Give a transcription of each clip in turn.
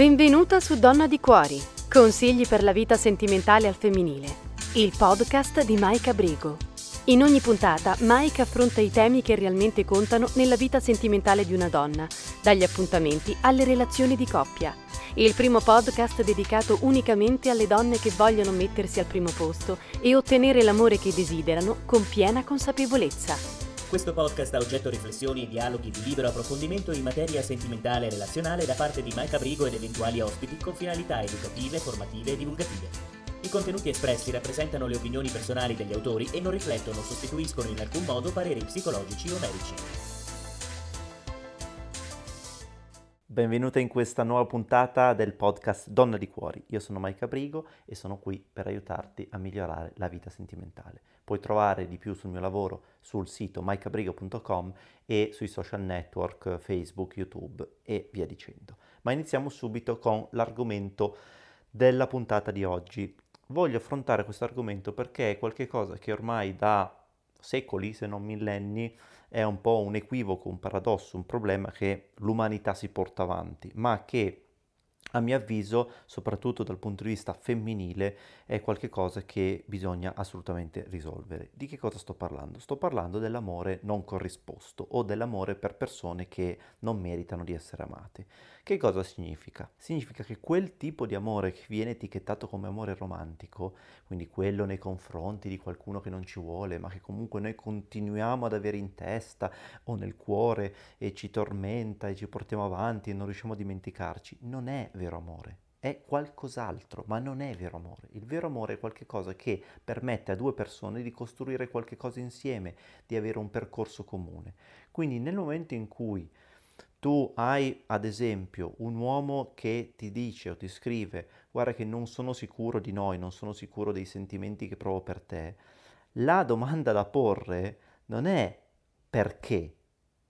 Benvenuta su Donna di Cuori, consigli per la vita sentimentale al femminile, il podcast di Maika Brigo. In ogni puntata Maika affronta i temi che realmente contano nella vita sentimentale di una donna, dagli appuntamenti alle relazioni di coppia. Il primo podcast dedicato unicamente alle donne che vogliono mettersi al primo posto e ottenere l'amore che desiderano con piena consapevolezza. Questo podcast ha oggetto riflessioni e dialoghi di libero approfondimento in materia sentimentale e relazionale da parte di Maika Brigo ed eventuali ospiti con finalità educative, formative e divulgative. I contenuti espressi rappresentano le opinioni personali degli autori e non riflettono o sostituiscono in alcun modo pareri psicologici o medici. Benvenuta in questa nuova puntata del podcast Donna di Cuori. Io sono Maika Brigo e sono qui per aiutarti a migliorare la vita sentimentale. Puoi trovare di più sul mio lavoro sul sito maikabrigo.com e sui social network Facebook, YouTube e via dicendo. Ma iniziamo subito con l'argomento della puntata di oggi. Voglio affrontare questo argomento perché è qualcosa che ormai da secoli, se non millenni, è un po' un equivoco, un paradosso, un problema che l'umanità si porta avanti, ma che a mio avviso, soprattutto dal punto di vista femminile, è qualcosa che bisogna assolutamente risolvere. Di che cosa sto parlando? Sto parlando dell'amore non corrisposto o dell'amore per persone che non meritano di essere amate. Che cosa significa? Significa che quel tipo di amore che viene etichettato come amore romantico, quindi quello nei confronti di qualcuno che non ci vuole, ma che comunque noi continuiamo ad avere in testa o nel cuore e ci tormenta e ci portiamo avanti e non riusciamo a dimenticarci, non è vero amore, è qualcos'altro, ma non è vero amore. Il vero amore è qualcosa che permette a due persone di costruire qualcosa insieme, di avere un percorso comune. Quindi nel momento in cui tu hai ad esempio un uomo che ti dice o ti scrive guarda che non sono sicuro di noi, non sono sicuro dei sentimenti che provo per te, la domanda da porre non è perché,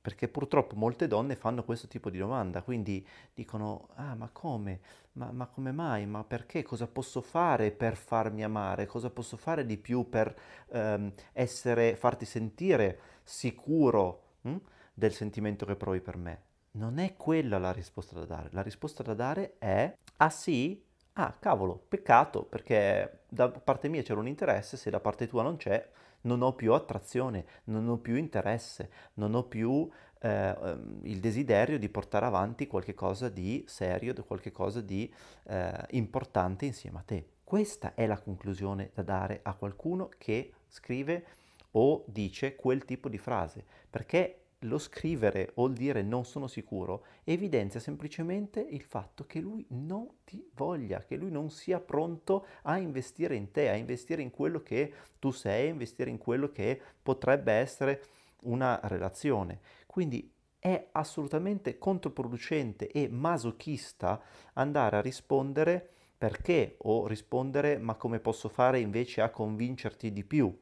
perché purtroppo molte donne fanno questo tipo di domanda, quindi dicono, ah ma come, ma, ma, come mai, ma perché, cosa posso fare per farmi amare, cosa posso fare di più per ehm, essere, farti sentire sicuro hm, del sentimento che provi per me. Non è quella la risposta da dare, la risposta da dare è, ah sì, ah cavolo, peccato, perché da parte mia c'era un interesse, se da parte tua non c'è, non ho più attrazione, non ho più interesse, non ho più eh, ehm, il desiderio di portare avanti qualcosa di serio, qualcosa di eh, importante insieme a te. Questa è la conclusione da dare a qualcuno che scrive o dice quel tipo di frase, perché lo scrivere o il dire non sono sicuro evidenzia semplicemente il fatto che lui non ti voglia, che lui non sia pronto a investire in te, a investire in quello che tu sei, a investire in quello che potrebbe essere una relazione. Quindi è assolutamente controproducente e masochista andare a rispondere perché o rispondere ma come posso fare invece a convincerti di più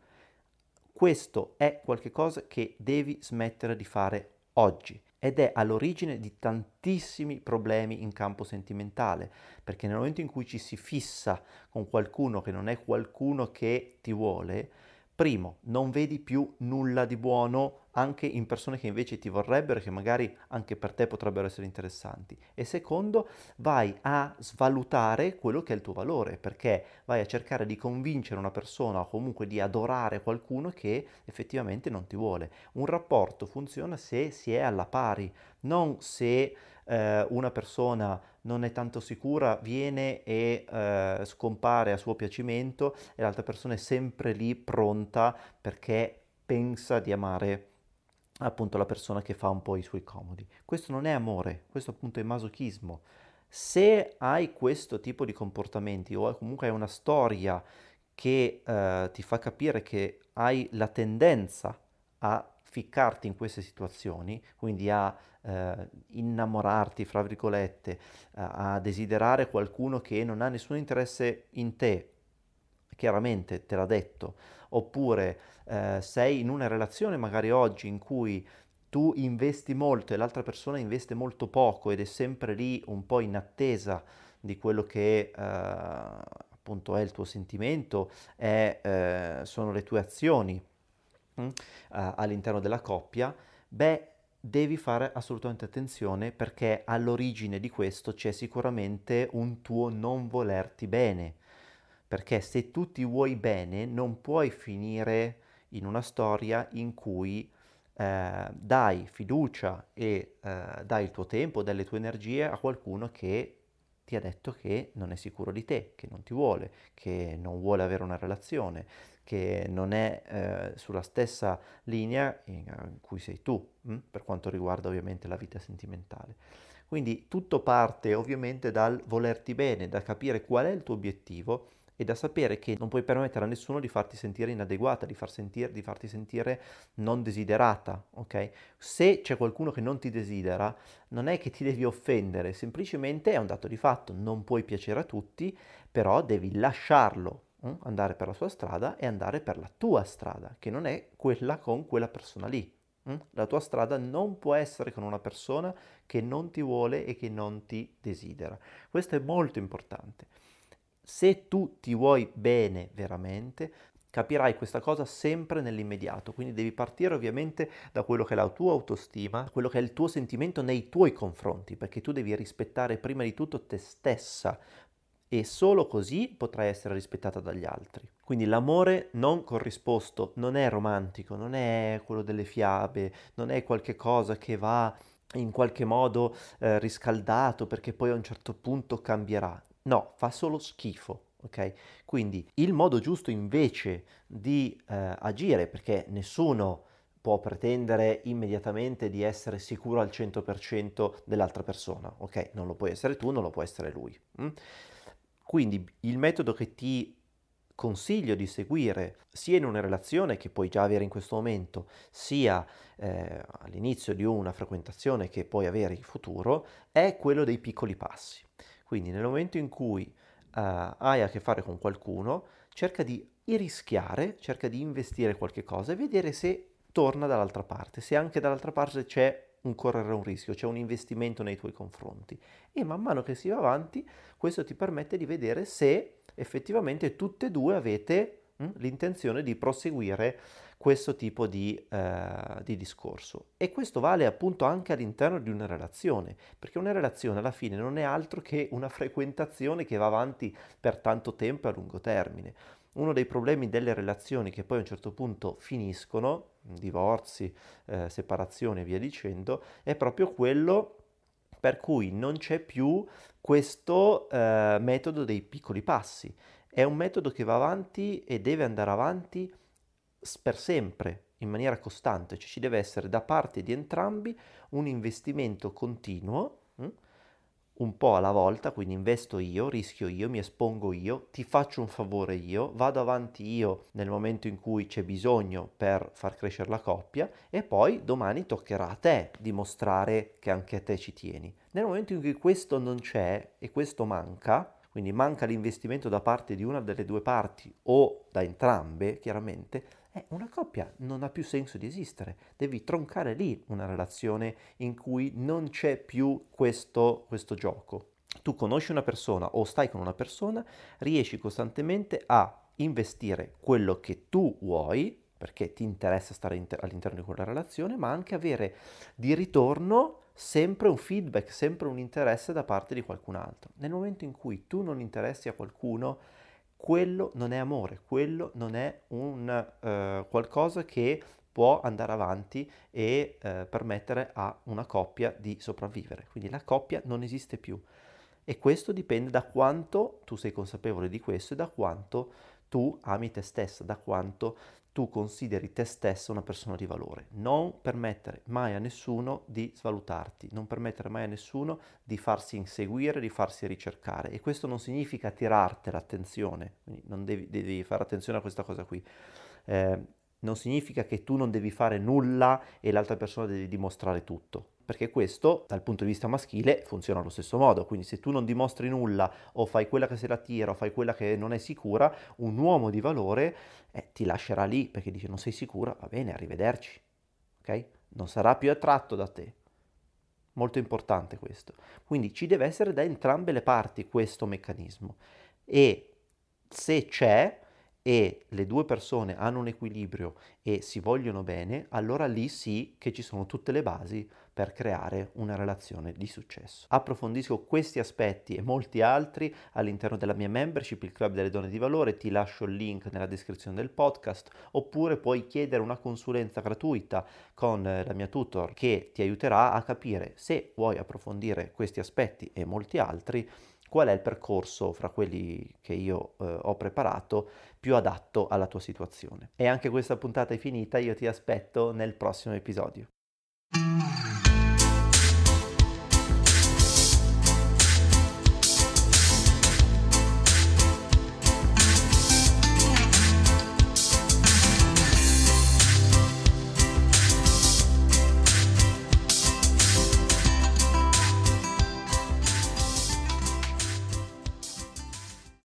questo è qualcosa che devi smettere di fare oggi ed è all'origine di tantissimi problemi in campo sentimentale, perché nel momento in cui ci si fissa con qualcuno che non è qualcuno che ti vuole, Primo, non vedi più nulla di buono anche in persone che invece ti vorrebbero che magari anche per te potrebbero essere interessanti. E secondo, vai a svalutare quello che è il tuo valore, perché vai a cercare di convincere una persona o comunque di adorare qualcuno che effettivamente non ti vuole. Un rapporto funziona se si è alla pari, non se eh, una persona non è tanto sicura, viene e eh, scompare a suo piacimento e l'altra persona è sempre lì pronta perché pensa di amare appunto la persona che fa un po' i suoi comodi. Questo non è amore, questo appunto è masochismo. Se hai questo tipo di comportamenti o comunque hai una storia che eh, ti fa capire che hai la tendenza a ficcarti in queste situazioni, quindi a eh, innamorarti, fra virgolette, a, a desiderare qualcuno che non ha nessun interesse in te, chiaramente te l'ha detto, oppure eh, sei in una relazione magari oggi in cui tu investi molto e l'altra persona investe molto poco ed è sempre lì un po' in attesa di quello che eh, appunto è il tuo sentimento, è, eh, sono le tue azioni mm, all'interno della coppia, beh, devi fare assolutamente attenzione perché all'origine di questo c'è sicuramente un tuo non volerti bene. Perché se tu ti vuoi bene non puoi finire in una storia in cui eh, dai fiducia e eh, dai il tuo tempo, delle tue energie a qualcuno che ti ha detto che non è sicuro di te, che non ti vuole, che non vuole avere una relazione, che non è eh, sulla stessa linea in, in cui sei tu, mh? Hm? per quanto riguarda ovviamente la vita sentimentale. Quindi tutto parte ovviamente dal volerti bene, da capire qual è il tuo obiettivo e da sapere che non puoi permettere a nessuno di farti sentire inadeguata, di, far sentire, di farti sentire non desiderata, ok? Se c'è qualcuno che non ti desidera, non è che ti devi offendere, semplicemente è un dato di fatto, non puoi piacere a tutti, però devi lasciarlo? Andare per la sua strada e andare per la tua strada, che non è quella con quella persona lì. Hm? La tua strada non può essere con una persona che non ti vuole e che non ti desidera. Questo è molto importante se tu ti vuoi bene veramente, capirai questa cosa sempre nell'immediato, quindi devi partire ovviamente da quello che è la tua autostima, quello che è il tuo sentimento nei tuoi confronti, perché tu devi rispettare prima di tutto te stessa e solo così potrai essere rispettata dagli altri. Quindi l'amore non corrisposto non è romantico, non è quello delle fiabe, non è qualche cosa che va in qualche modo eh, riscaldato perché poi a un certo punto cambierà. No, fa solo schifo. Ok? Quindi il modo giusto invece di eh, agire, perché nessuno può pretendere immediatamente di essere sicuro al 100% dell'altra persona, ok? Non lo puoi essere tu, non lo può essere lui. Mm? Quindi il metodo che ti consiglio di seguire sia in una relazione che puoi già avere in questo momento, sia eh, all'inizio di una frequentazione che puoi avere in futuro, è quello dei piccoli passi. Quindi nel momento in cui uh, hai a che fare con qualcuno, cerca di rischiare, cerca di investire qualche cosa e vedere se torna dall'altra parte, se anche dall'altra parte c'è un correre un rischio, c'è un investimento nei tuoi confronti. E man mano che si va avanti, questo ti permette di vedere se effettivamente tutte e due avete mh, hm, l'intenzione di proseguire questo tipo di, eh, di, discorso. E questo vale appunto anche all'interno di una relazione, perché una relazione alla fine non è altro che una frequentazione che va avanti per tanto tempo e a lungo termine. Uno dei problemi delle relazioni che poi a un certo punto finiscono, divorzi, eh, separazioni e via dicendo, è proprio quello per cui non c'è più questo eh, metodo dei piccoli passi. È un metodo che va avanti e deve andare avanti per sempre, in maniera costante, cioè ci deve essere da parte di entrambi un investimento continuo, hm? Un po' alla volta, quindi investo io, rischio io, mi espongo io, ti faccio un favore io, vado avanti io nel momento in cui c'è bisogno per far crescere la coppia e poi domani toccherà a te dimostrare che anche a te ci tieni. Nel momento in cui questo non c'è e questo manca, quindi manca l'investimento da parte di una delle due parti o da entrambe, chiaramente, eh, una coppia non ha più senso di esistere, devi troncare lì una relazione in cui non c'è più questo, questo gioco. Tu conosci una persona o stai con una persona, riesci costantemente a investire quello che tu vuoi, perché ti interessa stare inter- all'interno di quella relazione, ma anche avere di ritorno sempre un feedback, sempre un interesse da parte di qualcun altro. Nel momento in cui tu non interessi a qualcuno, quello non è amore, quello non è un uh, qualcosa che può andare avanti e uh, permettere a una coppia di sopravvivere. Quindi la coppia non esiste più. E questo dipende da quanto tu sei consapevole di questo e da quanto tu ami te stessa, da quanto tu consideri te stessa una persona di valore. Non permettere mai a nessuno di svalutarti, non permettere mai a nessuno di farsi inseguire, di farsi ricercare. E questo non significa tirarti l'attenzione, quindi non devi, devi, fare attenzione a questa cosa qui. Eh, non significa che tu non devi fare nulla e l'altra persona deve dimostrare tutto perché questo dal punto di vista maschile funziona allo stesso modo, quindi se tu non dimostri nulla o fai quella che se la tira o fai quella che non è sicura, un uomo di valore eh, ti lascerà lì perché dice non sei sicura, va bene, arrivederci, ok? Non sarà più attratto da te. Molto importante questo. Quindi ci deve essere da entrambe le parti questo meccanismo e se c'è e le due persone hanno un equilibrio e si vogliono bene, allora lì sì che ci sono tutte le basi per creare una relazione di successo. Approfondisco questi aspetti e molti altri all'interno della mia membership, il Club delle Donne di Valore, ti lascio il link nella descrizione del podcast, oppure puoi chiedere una consulenza gratuita con eh, la mia tutor che ti aiuterà a capire se vuoi approfondire questi aspetti e molti altri qual è il percorso fra quelli che io eh, ho preparato più adatto alla tua situazione. E anche questa puntata è finita, io ti aspetto nel prossimo episodio.